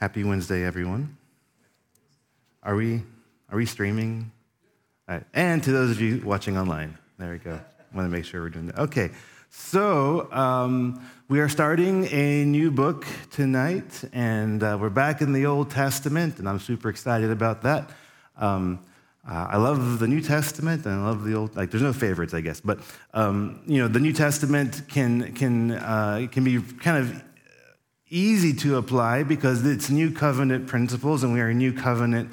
Happy Wednesday, everyone. Are we, are we streaming? Right. And to those of you watching online, there we go. I want to make sure we're doing that. Okay, so um, we are starting a new book tonight, and uh, we're back in the Old Testament, and I'm super excited about that. Um, uh, I love the New Testament and I love the Old. Like, there's no favorites, I guess, but um, you know, the New Testament can can uh, can be kind of easy to apply because it's new covenant principles, and we are new covenant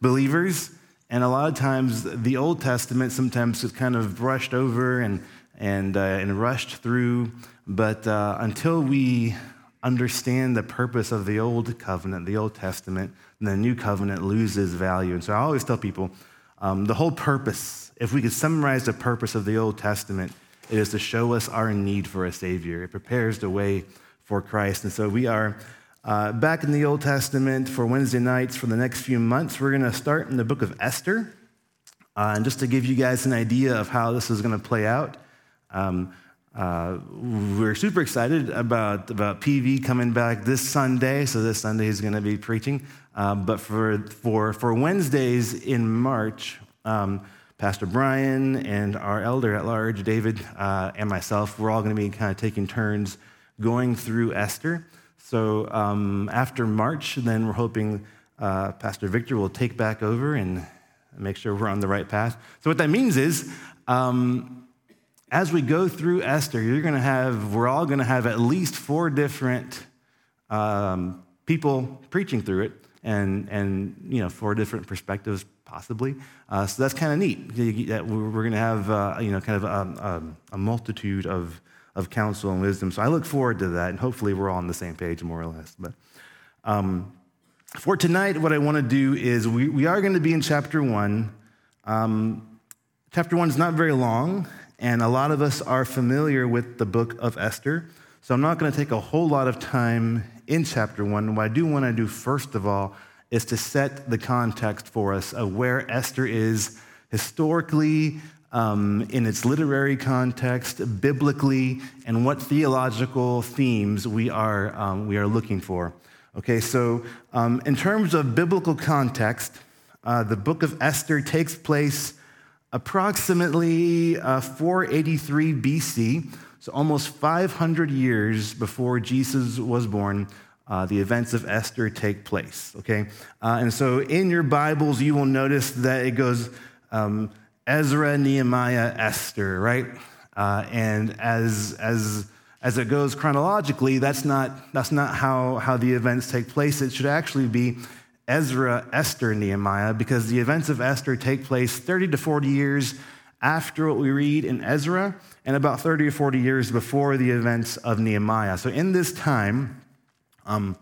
believers. And a lot of times, the Old Testament sometimes is kind of brushed over and and uh, and rushed through. But uh, until we understand the purpose of the Old Covenant, the Old Testament, the New Covenant loses value. And so I always tell people um, the whole purpose, if we could summarize the purpose of the Old Testament, it is to show us our need for a Savior. It prepares the way for Christ. And so we are uh, back in the Old Testament for Wednesday nights for the next few months. We're going to start in the book of Esther. Uh, and just to give you guys an idea of how this is going to play out, um, uh, we're super excited about, about PV coming back this Sunday. So this Sunday he's going to be preaching. Uh, but for, for, for Wednesdays in March, um, Pastor Brian and our elder at large, David, uh, and myself, we're all going to be kind of taking turns going through Esther. So um, after March, then we're hoping uh, Pastor Victor will take back over and make sure we're on the right path. So what that means is, um, as we go through Esther, you're going to have, we're all going to have at least four different um, people preaching through it and, and, you know, four different perspectives possibly. Uh, so that's kind of neat. We're going to have, uh, you know, kind of a, a, a, multitude of, of counsel and wisdom. So I look forward to that, and hopefully we're all on the same page, more or less. But um, for tonight, what I want to do is we, we are going to be in chapter one. Um, chapter one is not very long, and a lot of us are familiar with the book of Esther. So I'm not going to take a whole lot of time in chapter one. What I do want to do, first of all, is to set the context for us of where Esther is historically, um, in its literary context, biblically, and what theological themes we are, um, we are looking for. Okay, so um, in terms of biblical context, uh, the book of Esther takes place approximately uh, 483 BC, so almost 500 years before Jesus was born. Uh, the events of Esther take place, okay? Uh, and so in your Bibles, you will notice that it goes um, Ezra, Nehemiah, Esther, right? Uh, and as, as, as it goes chronologically, that's not, that's not how, how the events take place. It should actually be Ezra, Esther, Nehemiah, because the events of Esther take place 30 to 40 years after what we read in Ezra and about 30 or 40 years before the events of Nehemiah. So in this time, um,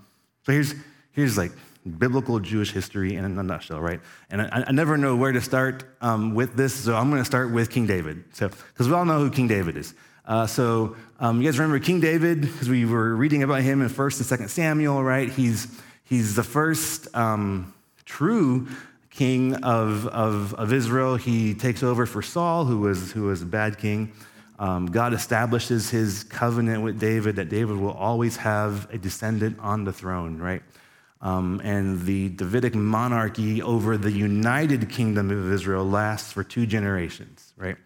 so here's, here's like biblical Jewish history in a nutshell, right? And I, I never know where to start um, with this, so I'm going to start with King David. So, because we all know who King David is. Uh, so um, you guys remember King David because we were reading about him in First and Second Samuel, right? He's He's the first um, true king of, of, of, Israel. He takes over for Saul, who was, who was a bad king. Um, God establishes his covenant with David that David will always have a descendant on the throne, right? Um, and the Davidic monarchy over the united kingdom of Israel lasts for two generations, right?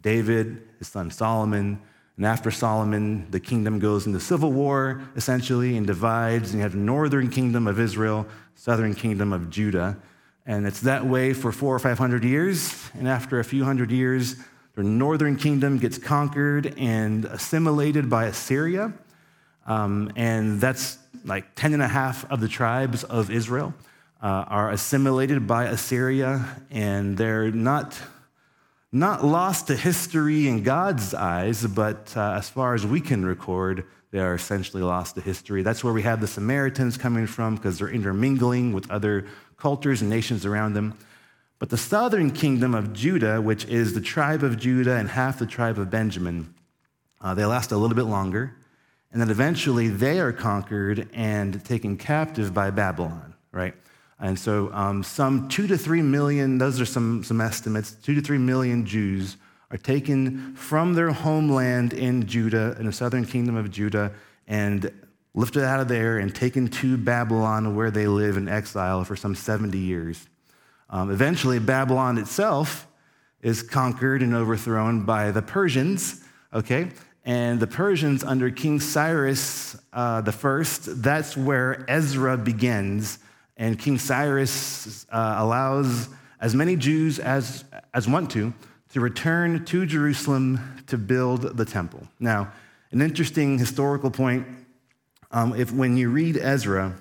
David, his son Solomon, and after Solomon, the kingdom goes into civil war, essentially, and divides. And you have the northern kingdom of Israel, southern kingdom of Judah. And it's that way for four or five hundred years. And after a few hundred years, the northern kingdom gets conquered and assimilated by Assyria. Um, and that's like 10 and a half of the tribes of Israel uh, are assimilated by Assyria. And they're not not lost to history in God's eyes, but uh, as far as we can record, they are essentially lost to history. That's where we have the Samaritans coming from because they're intermingling with other cultures and nations around them. But the southern kingdom of Judah, which is the tribe of Judah and half the tribe of Benjamin, uh, they last a little bit longer. And then eventually they are conquered and taken captive by Babylon, right? And so, um, some two to three million, those are some, some estimates, two to three million Jews are taken from their homeland in Judah, in the southern kingdom of Judah, and lifted out of there and taken to Babylon, where they live in exile for some 70 years. Um, eventually, Babylon itself is conquered and overthrown by the Persians, okay? And the Persians, under King Cyrus uh, the first, that's where Ezra begins. And King Cyrus uh, allows as many Jews as, as want to to return to Jerusalem to build the temple. Now, an interesting historical point um, if when you read Ezra,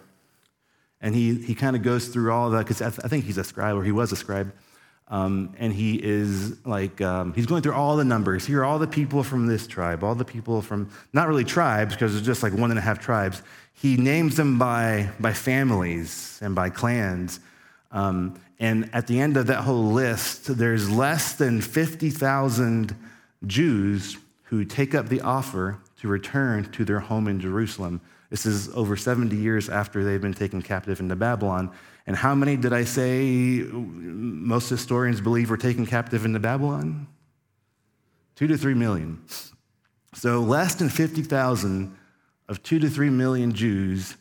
and he, he kind of goes through all the, because I, th- I, think he's a scribe or he was a scribe, um, and he is like, um, he's going through all the numbers. Here are all the people from this tribe, all the people from, not really tribes, because it's just like one and a half tribes. He names them by, by families and by clans. Um, and at the end of that whole list, there's less than 50,000 Jews who take up the offer to return to their home in Jerusalem. This is over 70 years after they've been taken captive into Babylon. And how many did I say most historians believe were taken captive into Babylon? Two to three million. So less than 50,000 of two to three million Jews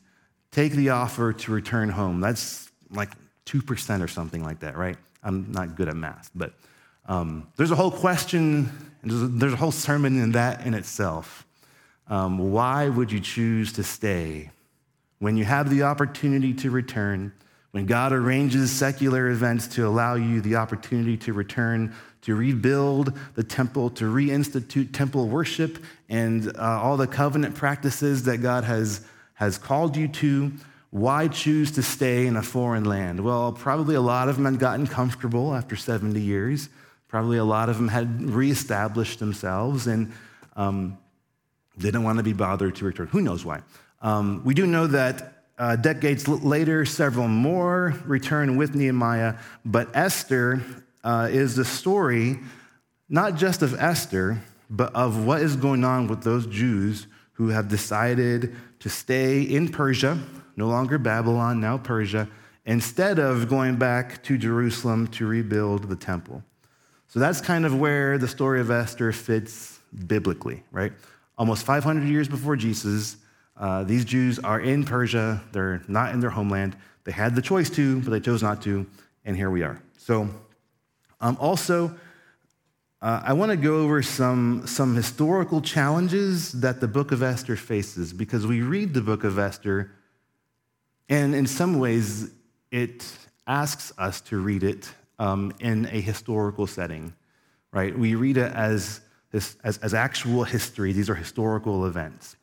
take the offer to return home. That's like 2% or something like that, right? I'm not good at math, but um, there's a whole question, there's a, there's a, whole sermon in that in itself. Um, why would you choose to stay when you have the opportunity to return? When God arranges secular events to allow you the opportunity to return, to rebuild the temple, to reinstitute temple worship and uh, all the covenant practices that God has, has called you to, why choose to stay in a foreign land? Well, probably a lot of them had gotten comfortable after 70 years. Probably a lot of them had reestablished themselves and um, didn't want to be bothered to return. Who knows why? Um, we do know that uh, decades later, several more return with Nehemiah, but Esther uh, is the story not just of Esther, but of what is going on with those Jews who have decided to stay in Persia, no longer Babylon, now Persia, instead of going back to Jerusalem to rebuild the temple. So that's kind of where the story of Esther fits biblically, right? Almost 500 years before Jesus, uh, these Jews are in Persia. They're not in their homeland. They had the choice to, but they chose not to, and here we are. So, um, also, uh, I want to go over some, some historical challenges that the book of Esther faces because we read the book of Esther, and in some ways, it asks us to read it um, in a historical setting, right? We read it as, as, as actual history, these are historical events.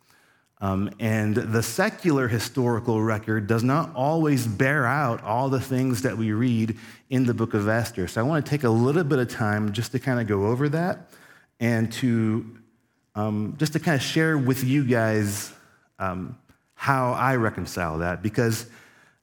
Um, and the secular historical record does not always bear out all the things that we read in the book of Esther. So I want to take a little bit of time just to kind of go over that and to um, just to kind of share with you guys um, how I reconcile that because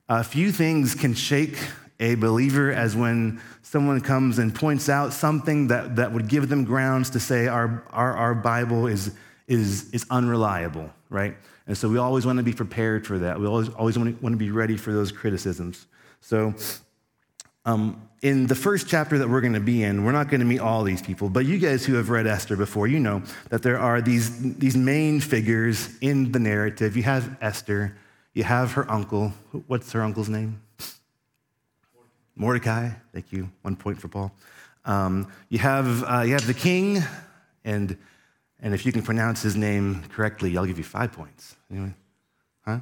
a few things can shake a believer as when someone comes and points out something that, that would give them grounds to say our, our, our Bible is, is, is unreliable right? And so we always want to be prepared for that. We always, always want, to, want to be ready for those criticisms. So, um, in the first chapter that we're going to be in, we're not going to meet all these people, but you guys who have read Esther before, you know that there are these, these main figures in the narrative. You have Esther, you have her uncle. What's her uncle's name? Mordecai. Thank you. One point for Paul. Um, you, have, uh, you have the king, and and if you can pronounce his name correctly, I'll give you five points. Anyway, huh?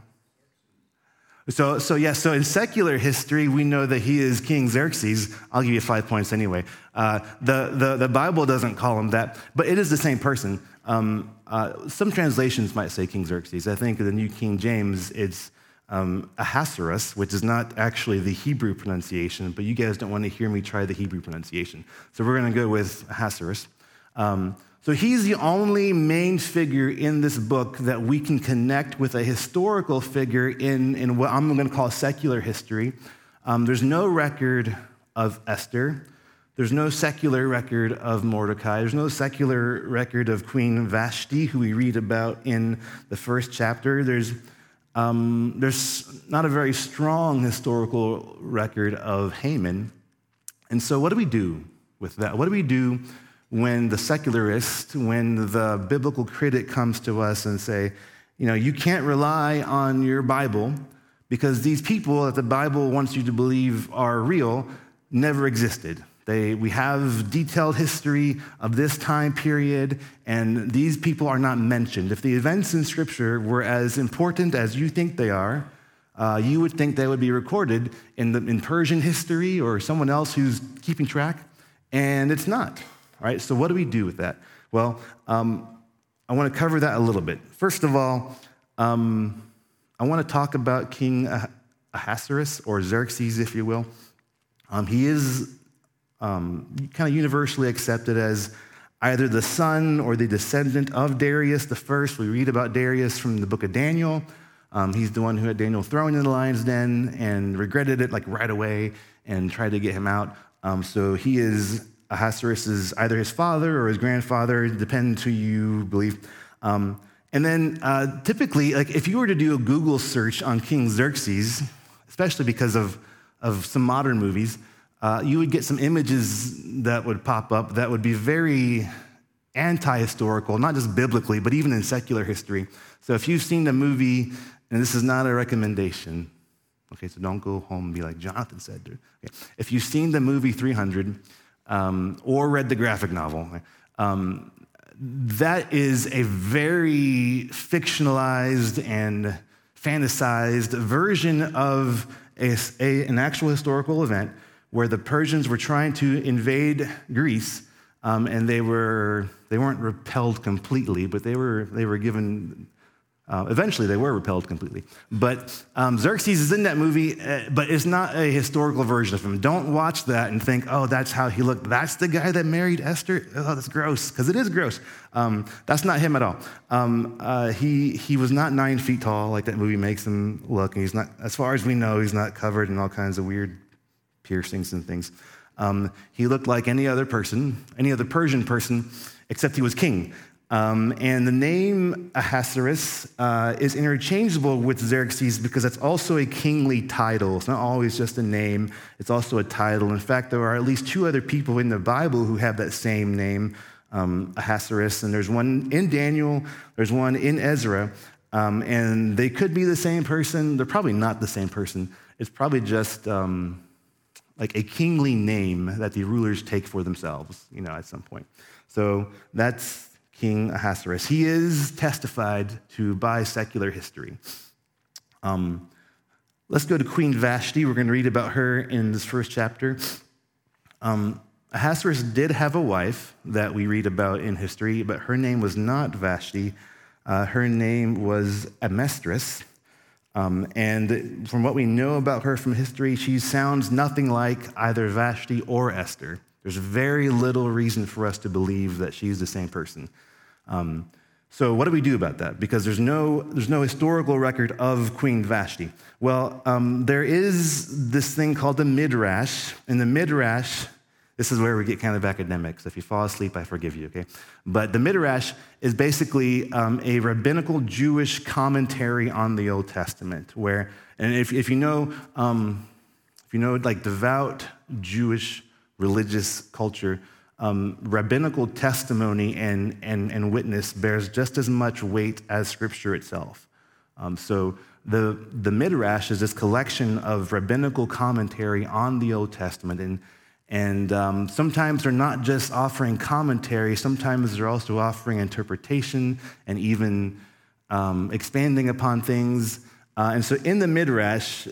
So, so yes, yeah, so in secular history, we know that he is King Xerxes. I'll give you five points anyway. Uh, the, the, the Bible doesn't call him that, but it is the same person. Um, uh, some translations might say King Xerxes. I think in the New King James, it's um, Ahasuerus, which is not actually the Hebrew pronunciation, but you guys don't want to hear me try the Hebrew pronunciation. So we're going to go with Ahasuerus. Um, so he's the only main figure in this book that we can connect with a historical figure in, in what I'm going to call secular history. Um, there's no record of Esther. There's no secular record of Mordecai. There's no secular record of Queen Vashti, who we read about in the first chapter. There's, um, there's not a very strong historical record of Haman. And so, what do we do with that? What do we do when the secularist, when the biblical critic comes to us and say, you know, you can't rely on your Bible because these people that the Bible wants you to believe are real never existed. They, we have detailed history of this time period, and these people are not mentioned. If the events in Scripture were as important as you think they are, uh, you would think they would be recorded in, the, in Persian history or someone else who's keeping track, and it's not. Right? So, what do we do with that? Well, um, I want to cover that a little bit. First of all, um, I want to talk about King Ahasuerus, or Xerxes, if you will. Um, he is um, kind of universally accepted as either the son or the descendant of Darius the first. We read about Darius from the book of Daniel. Um, he's the one who had Daniel thrown in the lion's den and regretted it like right away and tried to get him out. Um, so he is Ahasuerus is either his father or his grandfather, depends who you believe. Um, and then uh, typically, like if you were to do a Google search on King Xerxes, especially because of, of some modern movies, uh, you would get some images that would pop up that would be very anti historical, not just biblically, but even in secular history. So if you've seen the movie, and this is not a recommendation, okay, so don't go home and be like Jonathan said. Okay. If you've seen the movie 300, um, or read the graphic novel. Um, that is a very fictionalized and fantasized version of a, a, an actual historical event where the Persians were trying to invade Greece, um, and they were they weren't repelled completely, but they were they were given uh, eventually, they were repelled completely. But um, Xerxes is in that movie, uh, but it's not a historical version of him. Don't watch that and think, oh, that's how he looked. That's the guy that married Esther? Oh, that's gross, because it is gross. Um, that's not him at all. Um, uh, he, he was not nine feet tall like that movie makes him look. And he's not, as far as we know, he's not covered in all kinds of weird piercings and things. Um, he looked like any other person, any other Persian person, except he was king. Um, and the name Ahasuerus uh, is interchangeable with Xerxes because it's also a kingly title. It's not always just a name, it's also a title. In fact, there are at least two other people in the Bible who have that same name, um, Ahasuerus. And there's one in Daniel, there's one in Ezra. Um, and they could be the same person. They're probably not the same person. It's probably just um, like a kingly name that the rulers take for themselves, you know, at some point. So that's King Ahasuerus. He is testified to by secular history. Um, let's go to Queen Vashti. We're going to read about her in this first chapter. Um, Ahasuerus did have a wife that we read about in history, but her name was not Vashti. Uh, her name was Amestris. Um, and from what we know about her from history, she sounds nothing like either Vashti or Esther. There's very little reason for us to believe that she's the same person. Um, so, what do we do about that? Because there's no, there's no historical record of Queen Vashti. Well, um, there is this thing called the Midrash. In the Midrash, this is where we get kind of academic. So, if you fall asleep, I forgive you, okay? But the Midrash is basically um, a rabbinical Jewish commentary on the Old Testament, where, and if, if you know, um, if you know, like devout Jewish religious culture, um, rabbinical testimony and, and, and witness bears just as much weight as scripture itself. Um, so the, the Midrash is this collection of rabbinical commentary on the Old Testament. And, and um, sometimes they're not just offering commentary, sometimes they're also offering interpretation and even um, expanding upon things. Uh, and so in the Midrash,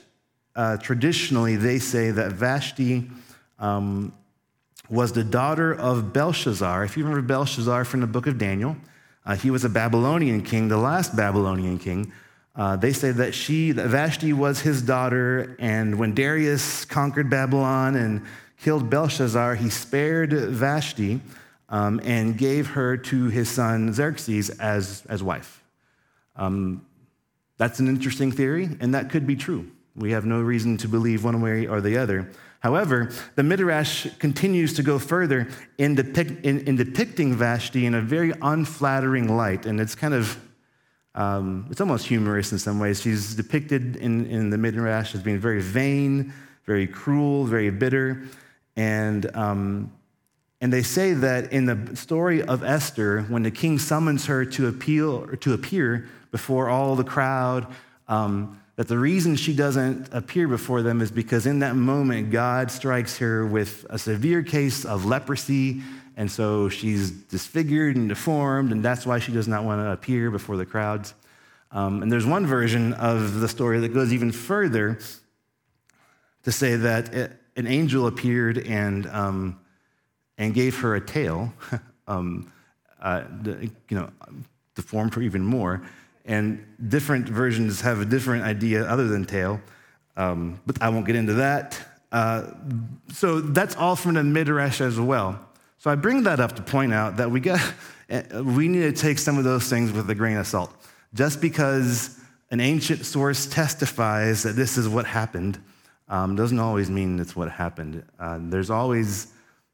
uh, traditionally, they say that Vashti um, was the daughter of Belshazzar. If you remember Belshazzar from the book of Daniel, uh, he was a Babylonian king, the last Babylonian king. Uh, they say that she, that Vashti was his daughter, and when Darius conquered Babylon and killed Belshazzar, he spared Vashti um, and gave her to his son Xerxes as, as wife. Um, that's an interesting theory, and that could be true. We have no reason to believe one way or the other. However, the Midrash continues to go further in, in, in depicting Vashti in a very unflattering light, and it's kind of um, it's almost humorous in some ways. She's depicted in, in the Midrash as being very vain, very cruel, very bitter, and um, And they say that in the story of Esther, when the king summons her to appeal or to appear before all the crowd, um, that the reason she doesn't appear before them is because in that moment God strikes her with a severe case of leprosy, and so she's disfigured and deformed, and that's why she does not want to appear before the crowds. Um, and there's one version of the story that goes even further to say that it, an angel appeared and um, and gave her a tail, um, uh, you know, deformed her even more. And different versions have a different idea other than tail, um, but I won't get into that. Uh, so that's all from the Midrash as well. So I bring that up to point out that we, got, we need to take some of those things with a grain of salt. Just because an ancient source testifies that this is what happened um, doesn't always mean it's what happened. Uh, there's always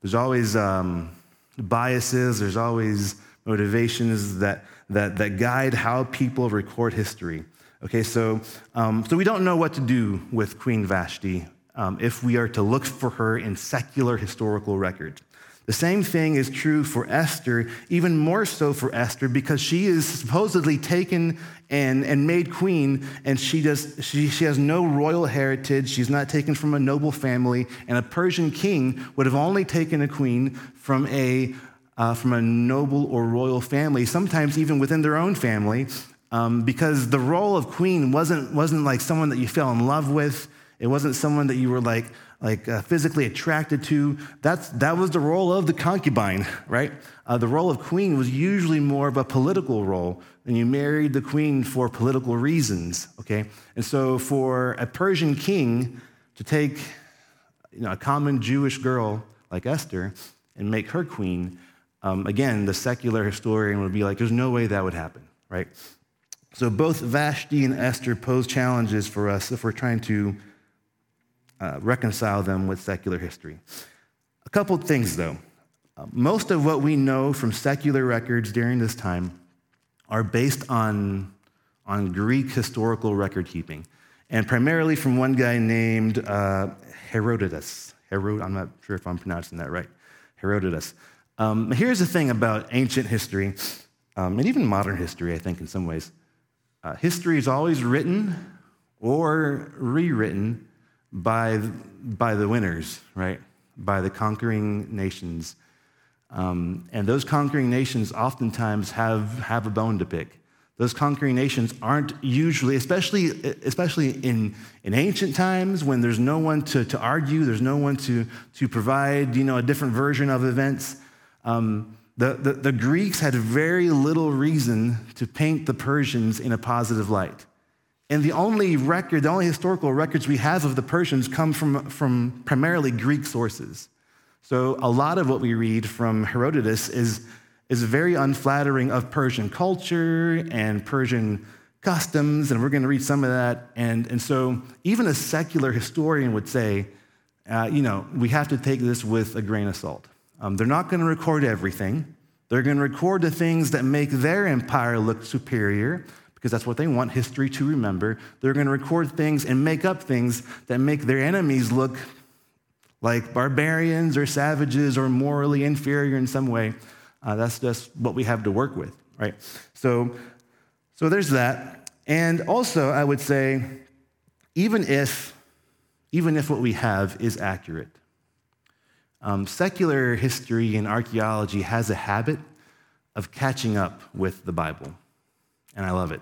there's always um, biases, there's always motivations that, that, that guide how people record history. Okay, so, um, so we don't know what to do with Queen Vashti um, if we are to look for her in secular historical records. The same thing is true for Esther, even more so for Esther, because she is supposedly taken and, and made queen, and she, does, she, she has no royal heritage. She's not taken from a noble family, and a Persian king would have only taken a queen from a, uh, from a noble or royal family, sometimes even within their own family, um, because the role of queen wasn't, wasn't like someone that you fell in love with. It wasn't someone that you were like, like uh, physically attracted to. That's, that was the role of the concubine, right? Uh, the role of queen was usually more of a political role, and you married the queen for political reasons, okay? And so for a Persian king to take you know, a common Jewish girl like Esther and make her queen, um, again, the secular historian would be like, there's no way that would happen, right? So both Vashti and Esther pose challenges for us if we're trying to uh, reconcile them with secular history. A couple things, though. Uh, most of what we know from secular records during this time are based on, on Greek historical record keeping, and primarily from one guy named uh, Herodotus. Herod, I'm not sure if I'm pronouncing that right. Herodotus. Um, here's the thing about ancient history, um, and even modern history, I think, in some ways. Uh, history is always written or rewritten by, by the winners, right? By the conquering nations. Um, and those conquering nations oftentimes have, have a bone to pick. Those conquering nations aren't usually, especially, especially in, in ancient times when there's no one to, to argue, there's no one to, to provide you know, a different version of events. Um, the, the, the Greeks had very little reason to paint the Persians in a positive light. And the only record, the only historical records we have of the Persians come from, from primarily Greek sources. So a lot of what we read from Herodotus is, is very unflattering of Persian culture and Persian customs, and we're going to read some of that. And, and so even a secular historian would say, uh, you know, we have to take this with a grain of salt. Um, they're not going to record everything. They're going to record the things that make their empire look superior because that's what they want history to remember. They're going to record things and make up things that make their enemies look like barbarians or savages or morally inferior in some way. Uh, that's just what we have to work with, right? So, so there's that. And also, I would say, even if, even if what we have is accurate, um, secular history and archaeology has a habit of catching up with the Bible. And I love it.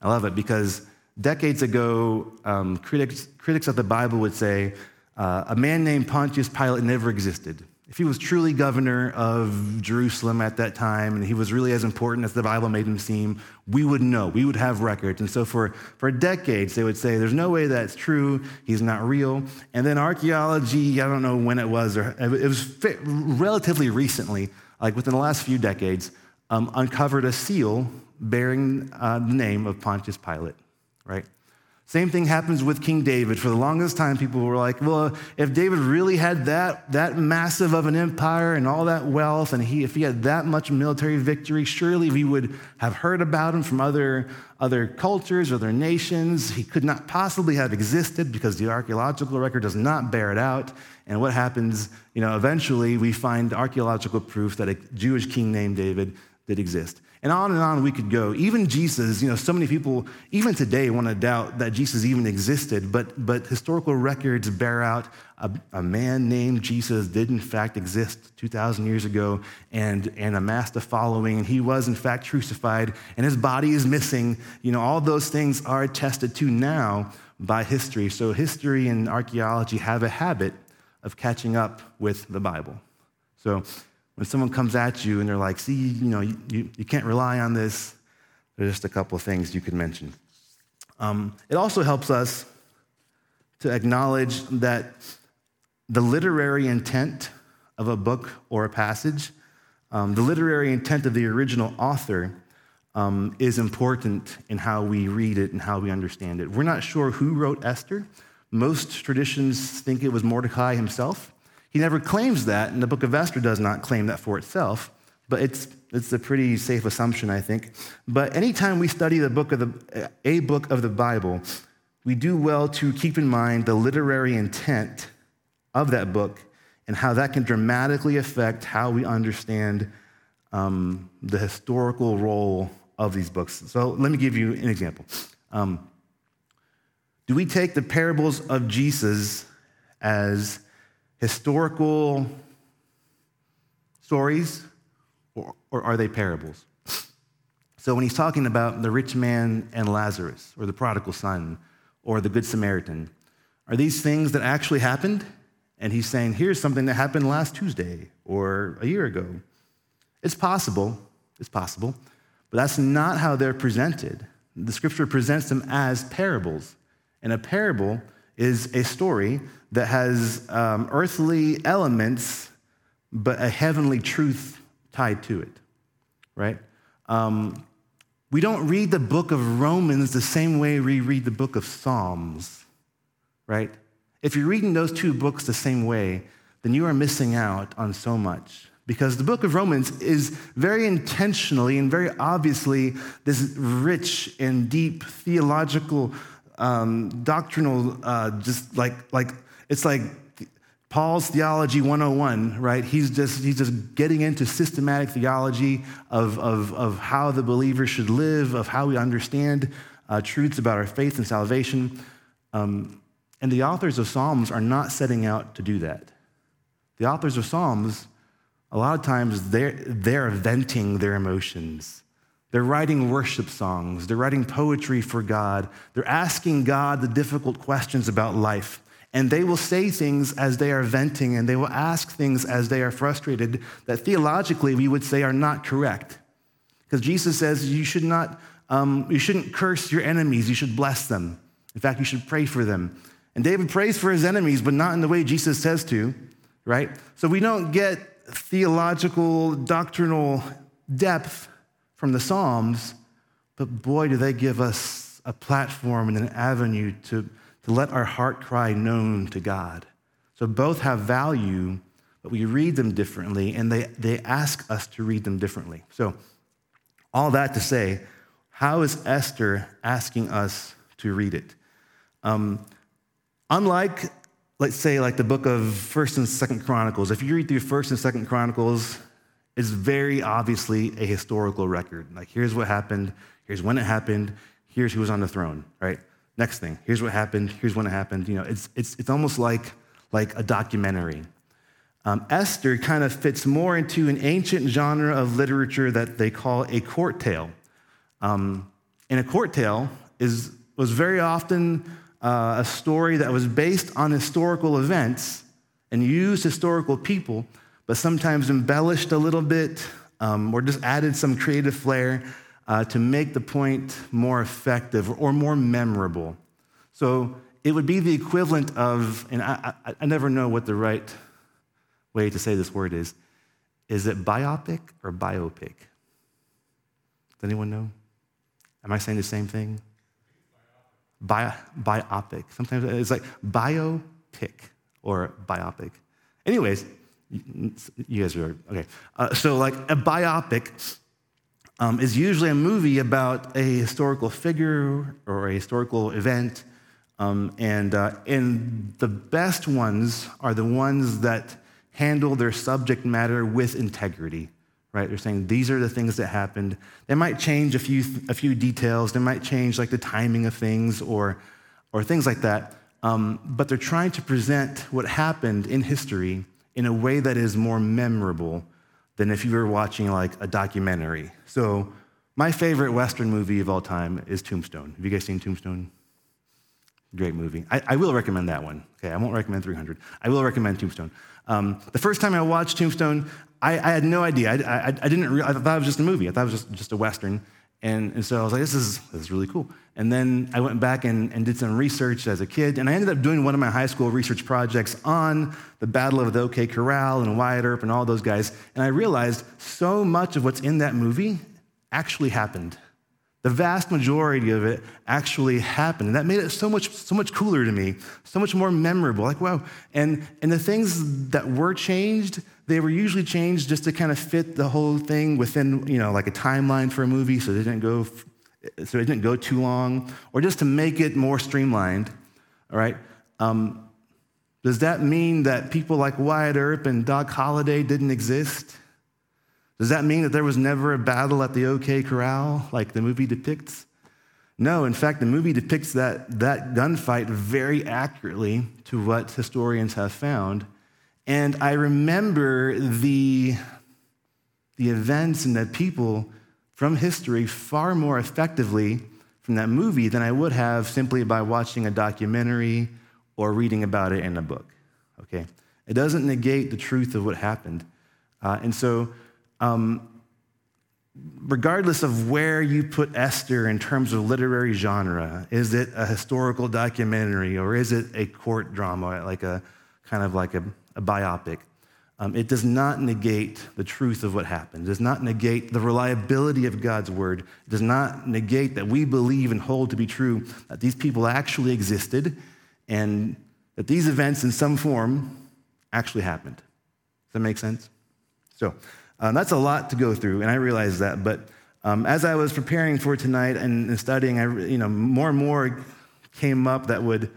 I love it because decades ago, um, critics, critics of the Bible would say uh, a man named Pontius Pilate never existed. If he was truly governor of Jerusalem at that time and he was really as important as the Bible made him seem, we would know. We would have records. And so for, for decades, they would say, there's no way that's true. He's not real. And then archaeology, I don't know when it was, or it was relatively recently, like within the last few decades, um, uncovered a seal bearing uh, the name of Pontius Pilate, right? Same thing happens with King David. For the longest time, people were like, well, if David really had that, that massive of an empire and all that wealth, and he, if he had that much military victory, surely we would have heard about him from other, other cultures, other nations. He could not possibly have existed because the archaeological record does not bear it out. And what happens, you know, eventually we find archaeological proof that a Jewish king named David did exist. And on and on we could go. Even Jesus, you know, so many people, even today, want to doubt that Jesus even existed, but, but historical records bear out a, a man named Jesus did in fact exist 2,000 years ago and, and amassed a following, and he was in fact crucified, and his body is missing. You know, all those things are attested to now by history. So history and archaeology have a habit of catching up with the Bible. So when someone comes at you and they're like, see, you know, you, you, you can't rely on this, there's just a couple of things you could mention. Um, it also helps us to acknowledge that the literary intent of a book or a passage, um, the literary intent of the original author, um, is important in how we read it and how we understand it. We're not sure who wrote Esther. Most traditions think it was Mordecai himself. He never claims that, and the book of Esther does not claim that for itself, but it's, it's a pretty safe assumption, I think. But anytime we study the book of the, a book of the Bible, we do well to keep in mind the literary intent of that book and how that can dramatically affect how we understand um, the historical role of these books. So let me give you an example. Um, do we take the parables of Jesus as historical stories or, or are they parables? So when he's talking about the rich man and Lazarus, or the prodigal son, or the good Samaritan, are these things that actually happened? And he's saying, here's something that happened last Tuesday or a year ago. It's possible, it's possible, but that's not how they're presented. The scripture presents them as parables. And a parable is a story that has um, earthly elements, but a heavenly truth tied to it, right? Um, we don't read the book of Romans the same way we read the book of Psalms, right? If you're reading those two books the same way, then you are missing out on so much. Because the book of Romans is very intentionally and very obviously this rich and deep theological um, doctrinal, uh, just like, like, it's like Paul's theology 101, right? He's just, he's just getting into systematic theology of, of, of how the believer should live, of how we understand uh, truths about our faith and salvation. Um, and the authors of Psalms are not setting out to do that. The authors of Psalms, a lot of times, they're, they're venting their emotions. They're writing worship songs. They're writing poetry for God. They're asking God the difficult questions about life. And they will say things as they are venting, and they will ask things as they are frustrated that theologically we would say are not correct. Because Jesus says you should not, um, you shouldn't curse your enemies, you should bless them. In fact, you should pray for them. And David prays for his enemies, but not in the way Jesus says to, right? So we don't get theological, doctrinal depth from the Psalms, but boy, do they give us a platform and an avenue to, to let our heart cry known to God. So both have value, but we read them differently, and they, they ask us to read them differently. So, all that to say, how is Esther asking us to read it? Um, unlike, let's say, like the book of First and Second Chronicles, if you read through First and Second Chronicles, is very obviously a historical record. Like, here's what happened, here's when it happened, here's who was on the throne, right? Next thing, here's what happened, here's when it happened. You know, it's, it's, it's almost like, like a documentary. Um, Esther kind of fits more into an ancient genre of literature that they call a court tale. Um, and a court tale is, was very often uh, a story that was based on historical events and used historical people but sometimes embellished a little bit um, or just added some creative flair uh, to make the point more effective or more memorable. So it would be the equivalent of, and I, I, I never know what the right way to say this word is. Is it biopic or biopic? Does anyone know? Am I saying the same thing? Bi- biopic. Sometimes it's like biopic or biopic. Anyways, you guys are okay. Uh, so, like a biopic um, is usually a movie about a historical figure or a historical event. Um, and, uh, and the best ones are the ones that handle their subject matter with integrity, right? They're saying these are the things that happened. They might change a few, a few details, they might change like the timing of things or, or things like that. Um, but they're trying to present what happened in history in a way that is more memorable than if you were watching like a documentary. So, my favorite Western movie of all time is Tombstone. Have you guys seen Tombstone? Great movie. I, I will recommend that one. Okay, I won't recommend 300. I will recommend Tombstone. Um, the first time I watched Tombstone, I, I had no idea. I, I, didn't. Re- I thought it was just a movie. I thought it was just, just a Western. And, and so I was like, this is, this is really cool. And then I went back and, and did some research as a kid, and I ended up doing one of my high school research projects on the Battle of the OK Corral and Wyatt Earp and all those guys. And I realized so much of what's in that movie actually happened. The vast majority of it actually happened. And that made it so much, so much cooler to me, so much more memorable. Like, wow. And, and the things that were changed, they were usually changed just to kind of fit the whole thing within, you know, like a timeline for a movie so they didn't go, so it didn't go too long, or just to make it more streamlined. All right. Um, does that mean that people like Wyatt Earp and Doc Holliday didn't exist? Does that mean that there was never a battle at the OK Corral like the movie depicts? No, in fact, the movie depicts that, that gunfight very accurately to what historians have found. And I remember the, the events and the people from history far more effectively from that movie than I would have simply by watching a documentary or reading about it in a book. Okay? It doesn't negate the truth of what happened. Uh, and so um, regardless of where you put Esther in terms of literary genre, is it a historical documentary or is it a court drama, like a kind of like a, a biopic? Um, it does not negate the truth of what happened. It does not negate the reliability of God's word. It does not negate that we believe and hold to be true that these people actually existed and that these events in some form actually happened. Does that make sense? So, um, that's a lot to go through, and I realize that. But um, as I was preparing for tonight and, and, studying, I, you know, more and more came up that would,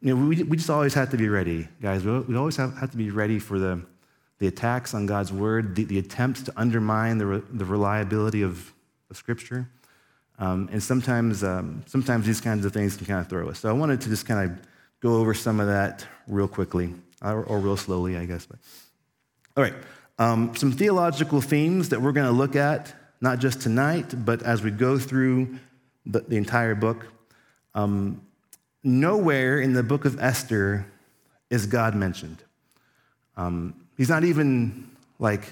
you know, we, we just always have to be ready, guys. We, we always have, have to be ready for the, the attacks on God's word, the, the attempts to undermine the, re, the reliability of, of Scripture. Um, and sometimes, um, sometimes these kinds of things can kind of throw us. So I wanted to just kind of go over some of that real quickly, or, or real slowly, I guess. But all right. Um, some theological themes that we're going to look at, not just tonight, but as we go through the, the entire book. Um, nowhere in the book of Esther is God mentioned. Um, he's not even like,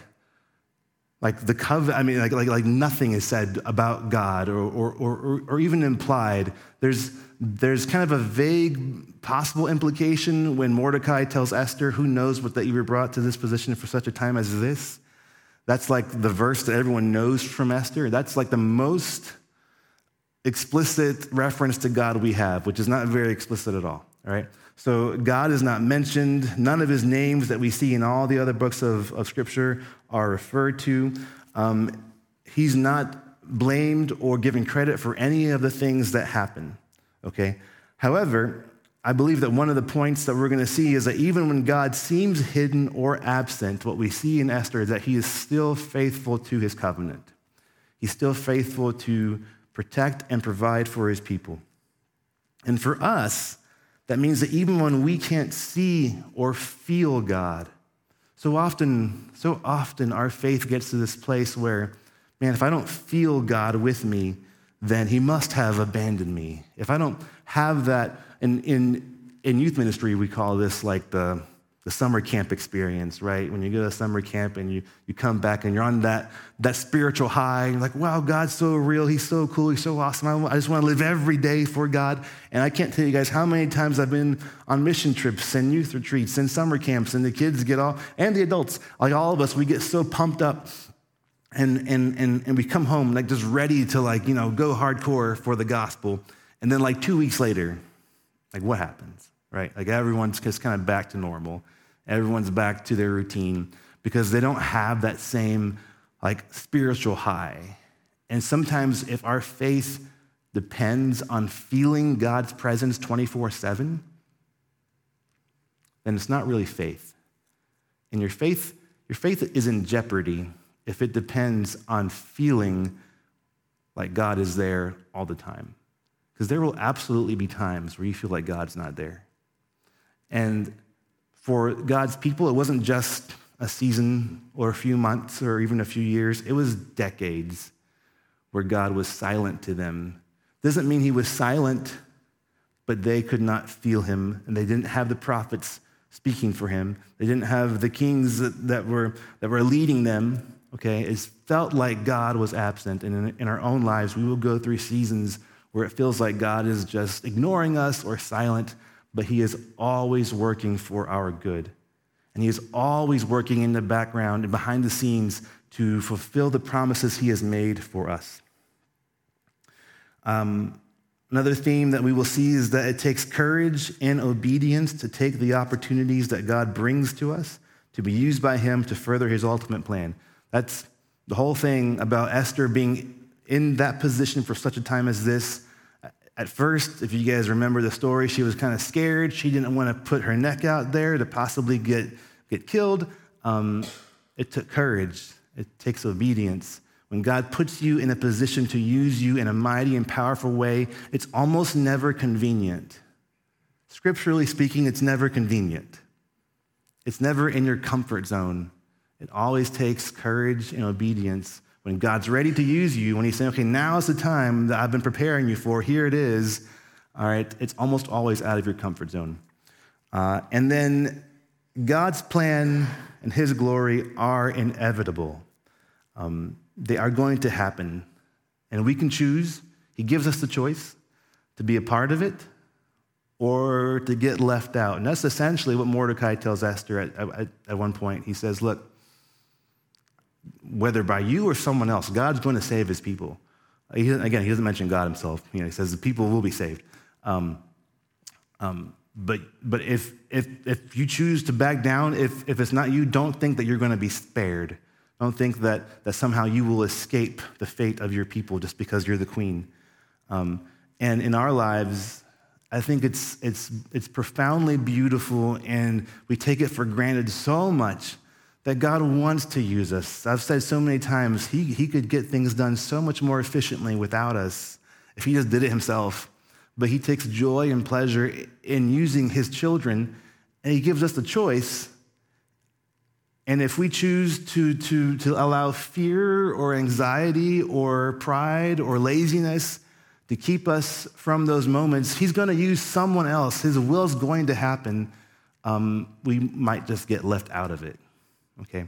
like the covenant, I mean, like, like, like nothing is said about God or, or, or, or even implied. There's, there's kind of a vague possible implication when Mordecai tells Esther, Who knows what that you were brought to this position for such a time as this? That's like the verse that everyone knows from Esther. That's like the most explicit reference to God we have, which is not very explicit at all, all right? So God is not mentioned. None of his names that we see in all the other books of, of Scripture are referred to. Um, he's not blamed or given credit for any of the things that happen okay? However, I believe that one of the points that we're going to see is that even when God seems hidden or absent, what we see in Esther is that he is still faithful to his covenant. He's still faithful to protect and provide for his people. And for us, that means that even when we can't see or feel God, so often, so often our faith gets to this place where, man, if I don't feel God with me, then he must have abandoned me. If I don't have that, in, in, in youth ministry, we call this like the, the summer camp experience, right? When you go to summer camp and you, you come back and you're on that, that spiritual high, you're like, wow, God's so real. He's so cool. He's so awesome. I, I just want to live every day for God. And I can't tell you guys how many times I've been on mission trips and youth retreats and summer camps, and the kids get all, and the adults, like all of us, we get so pumped up and, and, and, and we come home like just ready to like, you know, go hardcore for the gospel. And then, like two weeks later, like what happens, right? Like everyone's just kind of back to normal. Everyone's back to their routine because they don't have that same like spiritual high. And sometimes, if our faith depends on feeling God's presence 24 7, then it's not really faith. And your faith, your faith is in jeopardy if it depends on feeling like God is there all the time. Because there will absolutely be times where you feel like God's not there. And for God's people, it wasn't just a season or a few months or even a few years, it was decades where God was silent to them. Doesn't mean he was silent, but they could not feel him, and they didn't have the prophets speaking for him. They didn't have the kings that, were, that were leading them. Okay, it felt like God was absent. And in, in our own lives, we will go through seasons where it feels like God is just ignoring us or silent, but He is always working for our good. And He is always working in the background and behind the scenes to fulfill the promises He has made for us. Um, another theme that we will see is that it takes courage and obedience to take the opportunities that God brings to us to be used by Him to further His ultimate plan. That's the whole thing about Esther being in that position for such a time as this. At first, if you guys remember the story, she was kind of scared. She didn't want to put her neck out there to possibly get, get killed. Um, it took courage, it takes obedience. When God puts you in a position to use you in a mighty and powerful way, it's almost never convenient. Scripturally speaking, it's never convenient. It's never in your comfort zone. It always takes courage and obedience. When God's ready to use you, when He's saying, okay, now is the time that I've been preparing you for, here it is, all right, it's almost always out of your comfort zone. Uh, and then God's plan and His glory are inevitable. Um, they are going to happen. And we can choose. He gives us the choice to be a part of it or to get left out. And that's essentially what Mordecai tells Esther at, at, at one point. He says, Look, whether by you or someone else, God's going to save his people. He, again, he doesn't mention God himself. You know, he says the people will be saved. Um, um, but but if, if, if you choose to back down, if, if it's not you, don't think that you're going to be spared. Don't think that, that somehow you will escape the fate of your people just because you're the queen. Um, and in our lives, I think it's, it's, it's profoundly beautiful, and we take it for granted so much that God wants to use us. I've said so many times, he, he could get things done so much more efficiently without us if He just did it Himself. But He takes joy and pleasure in using His children, and He gives us the choice. And if we choose to, to, to allow fear or anxiety or pride or laziness to keep us from those moments, He's going to use someone else. His will's going to happen. Um, we might just get left out of it. Okay?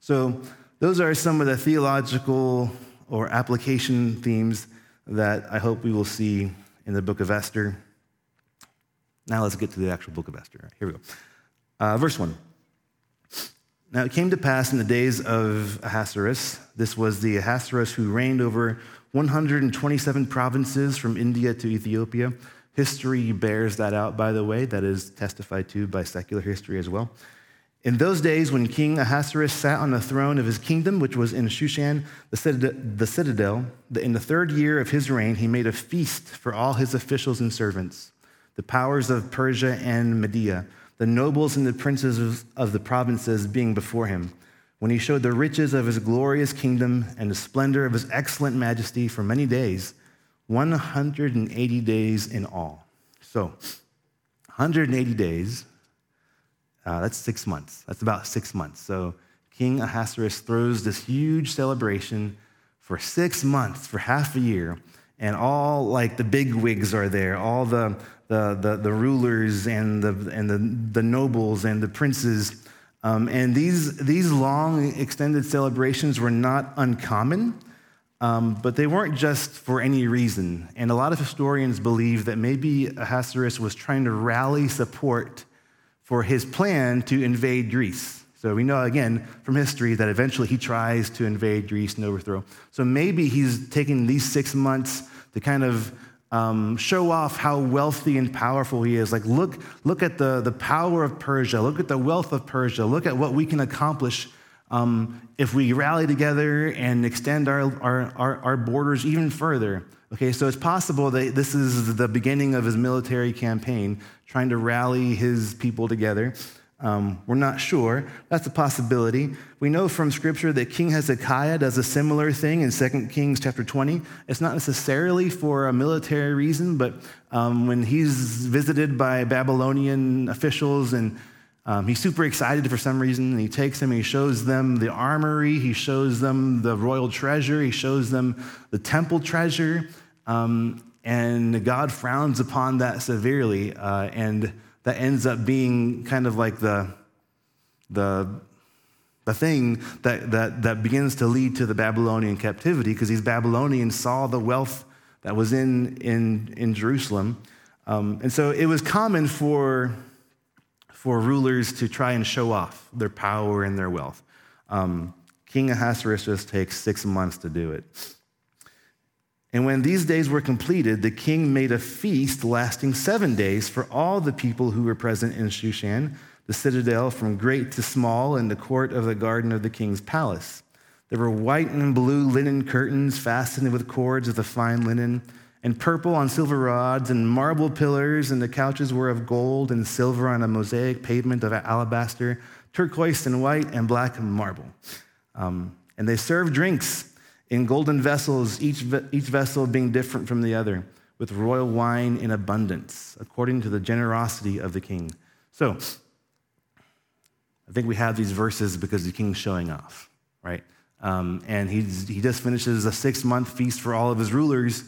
So, those are some of the theological or application themes that I hope we will see in the book of Esther. Now, let's get to the actual book of Esther. Here we go. Uh, verse 1. Now, it came to pass in the days of Ahasuerus, this was the Ahasuerus who reigned over 127 provinces from India to Ethiopia. History bears that out, by the way. That is testified to by secular history as well. In those days, when King Ahasuerus sat on the throne of his kingdom, which was in Shushan, the citadel, in the third year of his reign, he made a feast for all his officials and servants, the powers of Persia and Media, the nobles and the princes of the provinces being before him, when he showed the riches of his glorious kingdom and the splendor of his excellent majesty for many days, 180 days in all. So, 180 days uh, that's six months. That's about six months. So King Ahasuerus throws this huge celebration for six months, for half a year, and all like the big wigs are there, all the, the, the, the rulers and, the, and the, the nobles and the princes. Um, and these, these long, extended celebrations were not uncommon, um, but they weren't just for any reason. And a lot of historians believe that maybe Ahasuerus was trying to rally support for his plan to invade Greece. So we know again from history that eventually he tries to invade Greece and overthrow. So maybe he's taking these six months to kind of um, show off how wealthy and powerful he is. Like, look, look at the, the power of Persia. Look at the wealth of Persia. Look at what we can accomplish um, if we rally together and extend our, our, our, our borders even further. Okay, so it's possible that this is the beginning of his military campaign, trying to rally his people together. Um, we're not sure. That's a possibility. We know from Scripture that King Hezekiah does a similar thing in 2 Kings chapter 20. It's not necessarily for a military reason, but um, when he's visited by Babylonian officials and um, he's super excited for some reason, and he takes them, he shows them the armory, he shows them the royal treasure, he shows them the temple treasure, um, and God frowns upon that severely. Uh, and that ends up being kind of like the, the, the thing that, that, that begins to lead to the Babylonian captivity because these Babylonians saw the wealth that was in, in, in Jerusalem. Um, and so it was common for, for rulers to try and show off their power and their wealth. Um, King Ahasuerus takes six months to do it. And when these days were completed, the king made a feast lasting seven days for all the people who were present in Shushan, the citadel from great to small, in the court of the garden of the king's palace. There were white and blue linen curtains fastened with cords of the fine linen, and purple on silver rods, and marble pillars, and the couches were of gold and silver on a mosaic pavement of alabaster, turquoise and white and black marble. Um, and they served drinks in golden vessels, each, each vessel being different from the other, with royal wine in abundance, according to the generosity of the king. So, I think we have these verses because the king's showing off, right? Um, and he just finishes a six month feast for all of his rulers,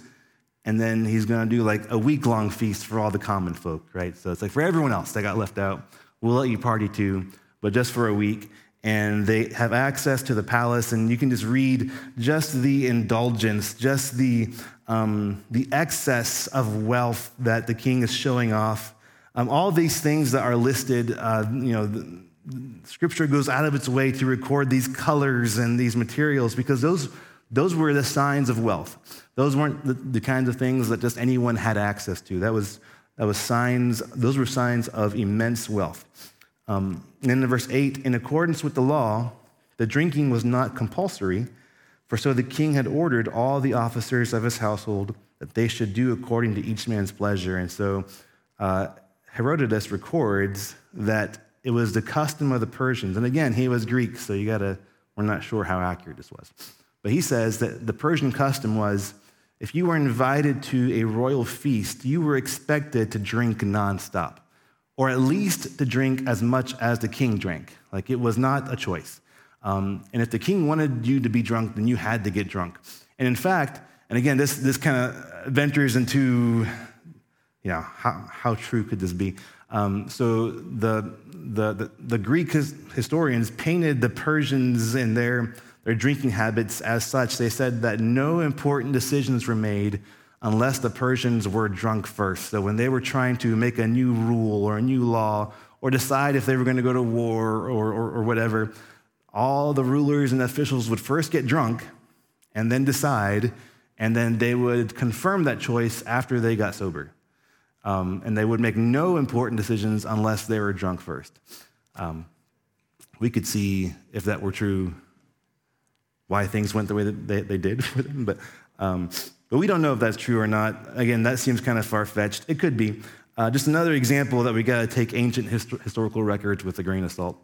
and then he's going to do like a week long feast for all the common folk, right? So it's like for everyone else that got left out, we'll let you party too, but just for a week and they have access to the palace and you can just read just the indulgence just the, um, the excess of wealth that the king is showing off um, all these things that are listed uh, you know the, scripture goes out of its way to record these colors and these materials because those, those were the signs of wealth those weren't the, the kinds of things that just anyone had access to that was, that was signs those were signs of immense wealth um, and then in verse 8, in accordance with the law, the drinking was not compulsory, for so the king had ordered all the officers of his household that they should do according to each man's pleasure. And so uh, Herodotus records that it was the custom of the Persians. And again, he was Greek, so you gotta, we're not sure how accurate this was. But he says that the Persian custom was if you were invited to a royal feast, you were expected to drink nonstop or at least to drink as much as the king drank. Like it was not a choice. Um, and if the king wanted you to be drunk, then you had to get drunk. And in fact, and again, this, this kind of ventures into, you know, how, how true could this be? Um, so the, the, the, the, Greek historians painted the Persians in their, their drinking habits as such. They said that no important decisions were made unless the Persians were drunk first. So when they were trying to make a new rule or a new law or decide if they were going to go to war or, or, or whatever, all the rulers and officials would first get drunk and then decide, and then they would confirm that choice after they got sober. Um, and they would make no important decisions unless they were drunk first. Um, we could see if that were true, why things went the way that they, they did for them. But um, but we don't know if that's true or not. Again, that seems kind of far fetched. It could be. Uh, just another example that we got to take ancient hist- historical records with a grain of salt.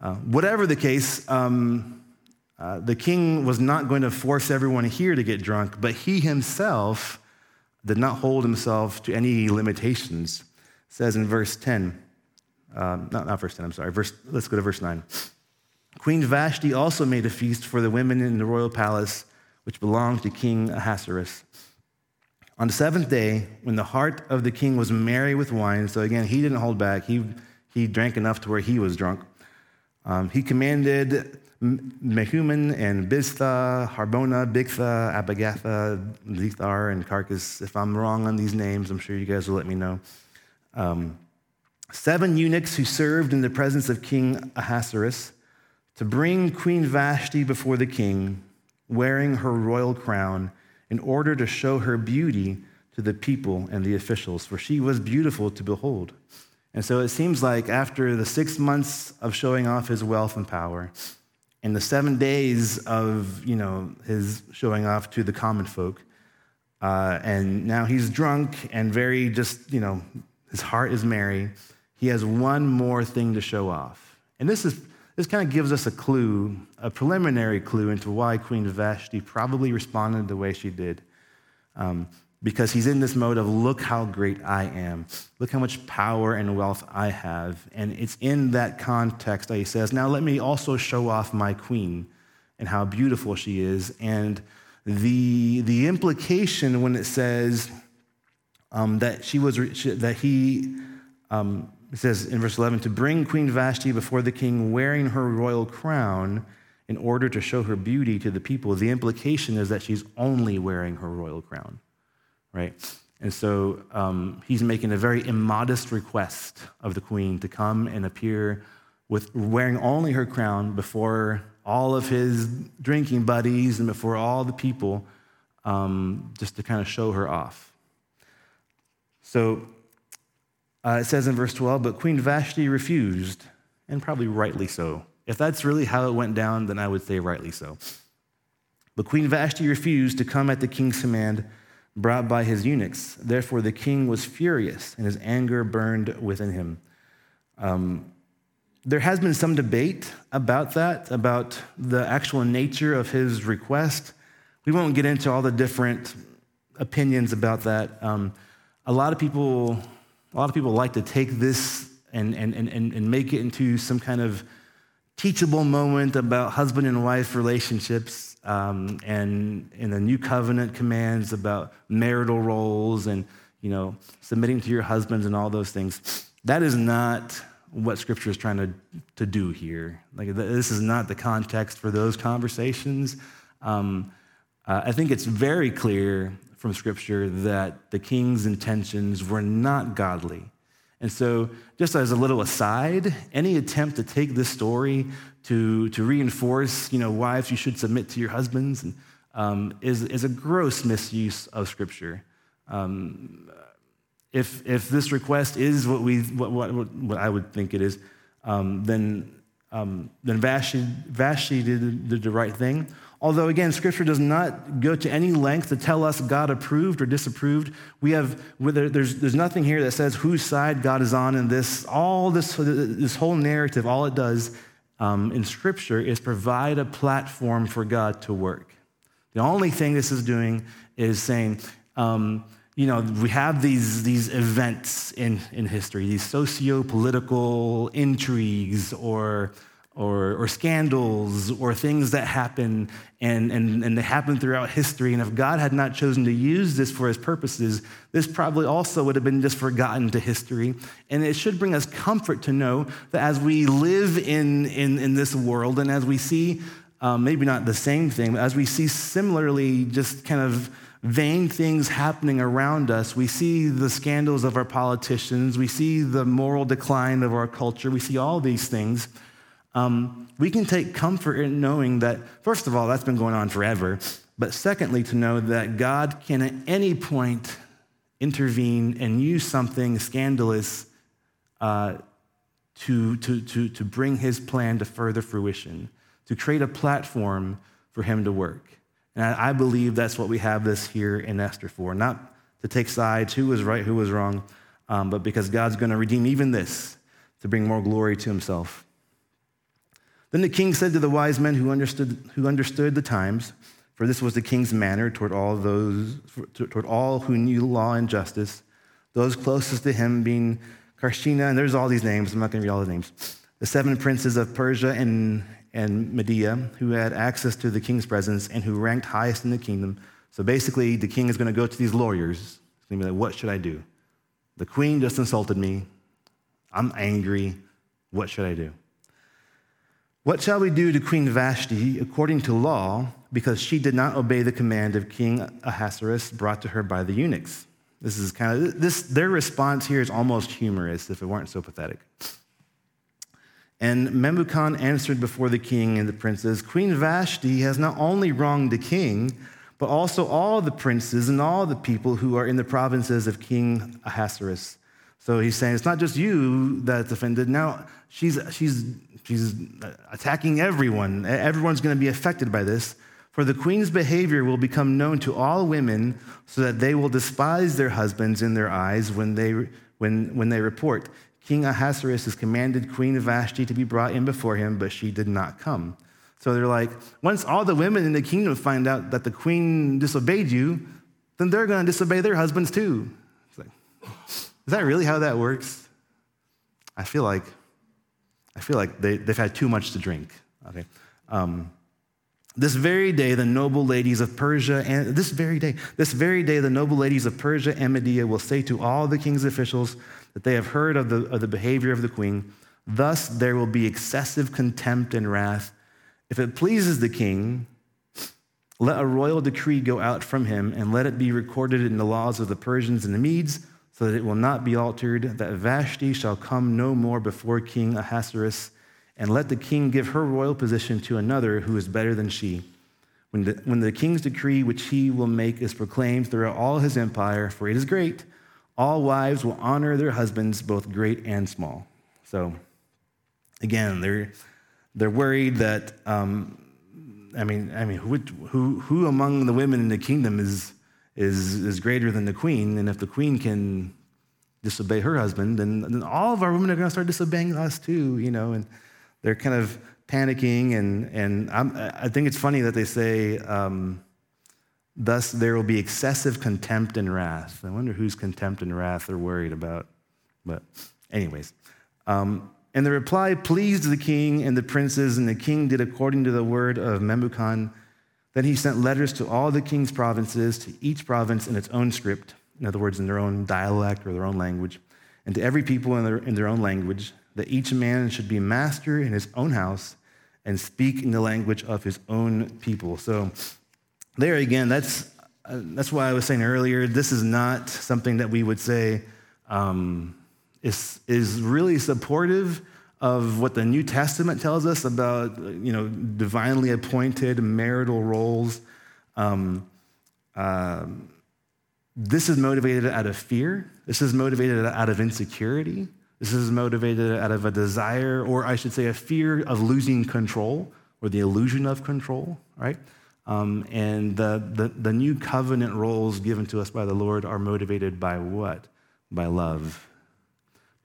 Uh, whatever the case, um, uh, the king was not going to force everyone here to get drunk, but he himself did not hold himself to any limitations. It says in verse 10, um, not, not verse 10, I'm sorry, verse, let's go to verse 9. Queen Vashti also made a feast for the women in the royal palace which belonged to King Ahasuerus. On the seventh day, when the heart of the king was merry with wine, so again, he didn't hold back, he, he drank enough to where he was drunk. Um, he commanded Mehuman and Biztha, Harbona, Bigtha, Abagatha, Zethar, and Carcas. If I'm wrong on these names, I'm sure you guys will let me know. Um, seven eunuchs who served in the presence of King Ahasuerus to bring Queen Vashti before the king wearing her royal crown in order to show her beauty to the people and the officials, for she was beautiful to behold. And so it seems like after the six months of showing off his wealth and power, and the seven days of you know his showing off to the common folk, uh, and now he's drunk and very just you know his heart is merry. He has one more thing to show off, and this is this kind of gives us a clue, a preliminary clue into why Queen Vashti probably responded the way she did. Um, because he's in this mode of, look how great I am. Look how much power and wealth I have. And it's in that context that he says, now let me also show off my queen and how beautiful she is. And the, the implication when it says um, that she was, that he, um, it says in verse 11, to bring Queen Vashti before the king wearing her royal crown in order to show her beauty to the people. The implication is that she's only wearing her royal crown right? And so um, he's making a very immodest request of the queen to come and appear with wearing only her crown before all of his drinking buddies and before all the people, um, just to kind of show her off. So uh, it says in verse 12, but Queen Vashti refused, and probably rightly so. If that's really how it went down, then I would say rightly so. But Queen Vashti refused to come at the king's command brought by his eunuchs. Therefore, the king was furious, and his anger burned within him. Um, there has been some debate about that, about the actual nature of his request. We won't get into all the different opinions about that. Um, a lot of people, a lot of people like to take this and, and, and, and make it into some kind of teachable moment about husband and wife relationships um, and in the new covenant commands about marital roles and you know submitting to your husbands and all those things. That is not what scripture is trying to, to do here. Like this is not the context for those conversations. Um, uh, i think it's very clear from scripture that the king's intentions were not godly and so, just as a little aside, any attempt to take this story to, to reinforce, you know, wives, you should submit to your husbands, and, um, is, is a gross misuse of Scripture. Um, if, if this request is what, we, what, what, what I would think it is, um, then, um, then Vashti, Vashti did, did the right thing. Although, again, Scripture does not go to any length to tell us God approved or disapproved. We have, there's, there's nothing here that says whose side God is on in this. All this, this whole narrative, all it does um, in Scripture is provide a platform for God to work. The only thing this is doing is saying, um, you know, we have these, these events in, in history, these socio political intrigues or or, or scandals or things that happen and, and, and they happen throughout history. And if God had not chosen to use this for his purposes, this probably also would have been just forgotten to history. And it should bring us comfort to know that as we live in, in, in this world and as we see, um, maybe not the same thing, but as we see similarly just kind of vain things happening around us, we see the scandals of our politicians, we see the moral decline of our culture, we see all these things um, we can take comfort in knowing that, first of all, that's been going on forever. But secondly, to know that God can at any point intervene and use something scandalous uh, to, to, to, to bring his plan to further fruition, to create a platform for him to work. And I, I believe that's what we have this here in Esther for, not to take sides, who was right, who was wrong, um, but because God's going to redeem even this to bring more glory to himself. Then the king said to the wise men who understood, who understood the times, for this was the king's manner toward all those toward all who knew law and justice, those closest to him being Carshena, and there's all these names. I'm not going to read all the names. The seven princes of Persia and, and Media, who had access to the king's presence and who ranked highest in the kingdom. So basically, the king is going to go to these lawyers. He's to be like, What should I do? The queen just insulted me. I'm angry. What should I do? What shall we do to Queen Vashti according to law, because she did not obey the command of King Ahasuerus brought to her by the eunuchs? This is kind of this their response here is almost humorous if it weren't so pathetic. And Memucan answered before the king and the princes, Queen Vashti has not only wronged the king, but also all the princes and all the people who are in the provinces of King Ahasuerus. So he's saying it's not just you that's offended. Now she's, she's, she's attacking everyone. Everyone's going to be affected by this. For the queen's behavior will become known to all women, so that they will despise their husbands in their eyes when they, when, when they report. King Ahasuerus has commanded Queen Vashti to be brought in before him, but she did not come. So they're like, once all the women in the kingdom find out that the queen disobeyed you, then they're going to disobey their husbands too. Like, is that really how that works? I feel like, I feel like they, they've had too much to drink. Okay. Um, this very day, the noble ladies of Persia, and this very day, this very day, the noble ladies of Persia and Media will say to all the king's officials that they have heard of the, of the behavior of the queen. Thus, there will be excessive contempt and wrath if it pleases the king, let a royal decree go out from him, and let it be recorded in the laws of the Persians and the Medes, so that it will not be altered, that Vashti shall come no more before King Ahasuerus, and let the king give her royal position to another who is better than she. When the, when the king's decree, which he will make, is proclaimed throughout all his empire, for it is great, all wives will honor their husbands, both great and small. So, again, they're they're worried that, um, I mean, I mean, who, who, who among the women in the kingdom is, is, is greater than the queen? And if the queen can disobey her husband, then, then all of our women are going to start disobeying us too, you know, and they're kind of panicking. And, and I'm, i think it's funny that they say, um, thus there will be excessive contempt and wrath. I wonder whose contempt and wrath they're worried about. But, anyways, um, and the reply pleased the king and the princes, and the king did according to the word of Memucan. Then he sent letters to all the king's provinces, to each province in its own script, in other words, in their own dialect or their own language, and to every people in their, in their own language, that each man should be master in his own house and speak in the language of his own people. So, there again, that's, uh, that's why I was saying earlier, this is not something that we would say, um, is, is really supportive of what the New Testament tells us about, you know, divinely appointed marital roles. Um, uh, this is motivated out of fear. This is motivated out of insecurity. This is motivated out of a desire, or I should say, a fear of losing control or the illusion of control, right? Um, and the, the, the new covenant roles given to us by the Lord are motivated by what? By love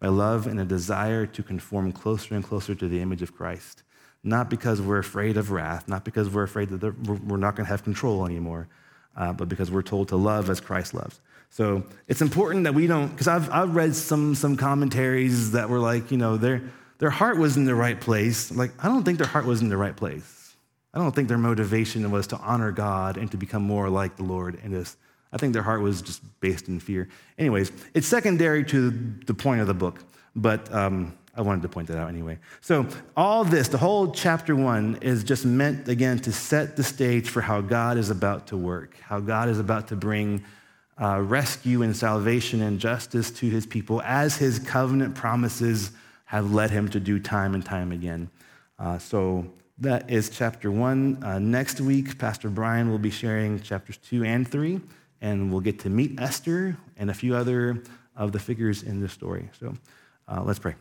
by love and a desire to conform closer and closer to the image of Christ. Not because we're afraid of wrath, not because we're afraid that we're not going to have control anymore, uh, but because we're told to love as Christ loves. So it's important that we don't, because I've, I've read some, some commentaries that were like, you know, their, their heart was in the right place. Like, I don't think their heart was in the right place. I don't think their motivation was to honor God and to become more like the Lord in this I think their heart was just based in fear. Anyways, it's secondary to the point of the book, but um, I wanted to point that out anyway. So, all this, the whole chapter one, is just meant, again, to set the stage for how God is about to work, how God is about to bring uh, rescue and salvation and justice to his people as his covenant promises have led him to do time and time again. Uh, so, that is chapter one. Uh, next week, Pastor Brian will be sharing chapters two and three and we'll get to meet Esther and a few other of the figures in this story. So uh, let's pray.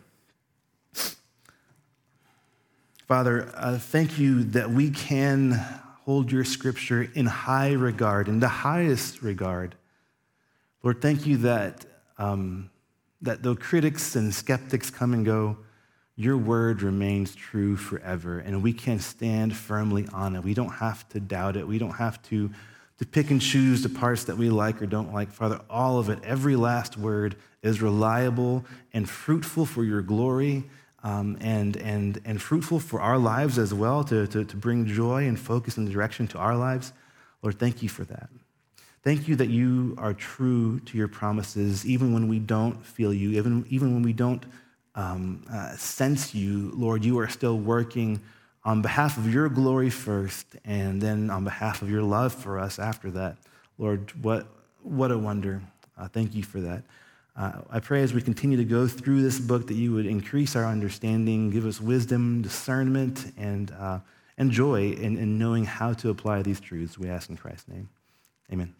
Father, uh, thank you that we can hold your scripture in high regard, in the highest regard. Lord, thank you that, um, that though critics and skeptics come and go, your word remains true forever, and we can stand firmly on it. We don't have to doubt it. We don't have to to pick and choose the parts that we like or don't like. Father, all of it, every last word is reliable and fruitful for your glory um, and, and, and fruitful for our lives as well, to, to, to bring joy and focus and direction to our lives. Lord, thank you for that. Thank you that you are true to your promises, even when we don't feel you, even, even when we don't um, uh, sense you. Lord, you are still working on behalf of your glory first, and then on behalf of your love for us after that. Lord, what, what a wonder. Uh, thank you for that. Uh, I pray as we continue to go through this book that you would increase our understanding, give us wisdom, discernment, and, uh, and joy in, in knowing how to apply these truths. We ask in Christ's name. Amen.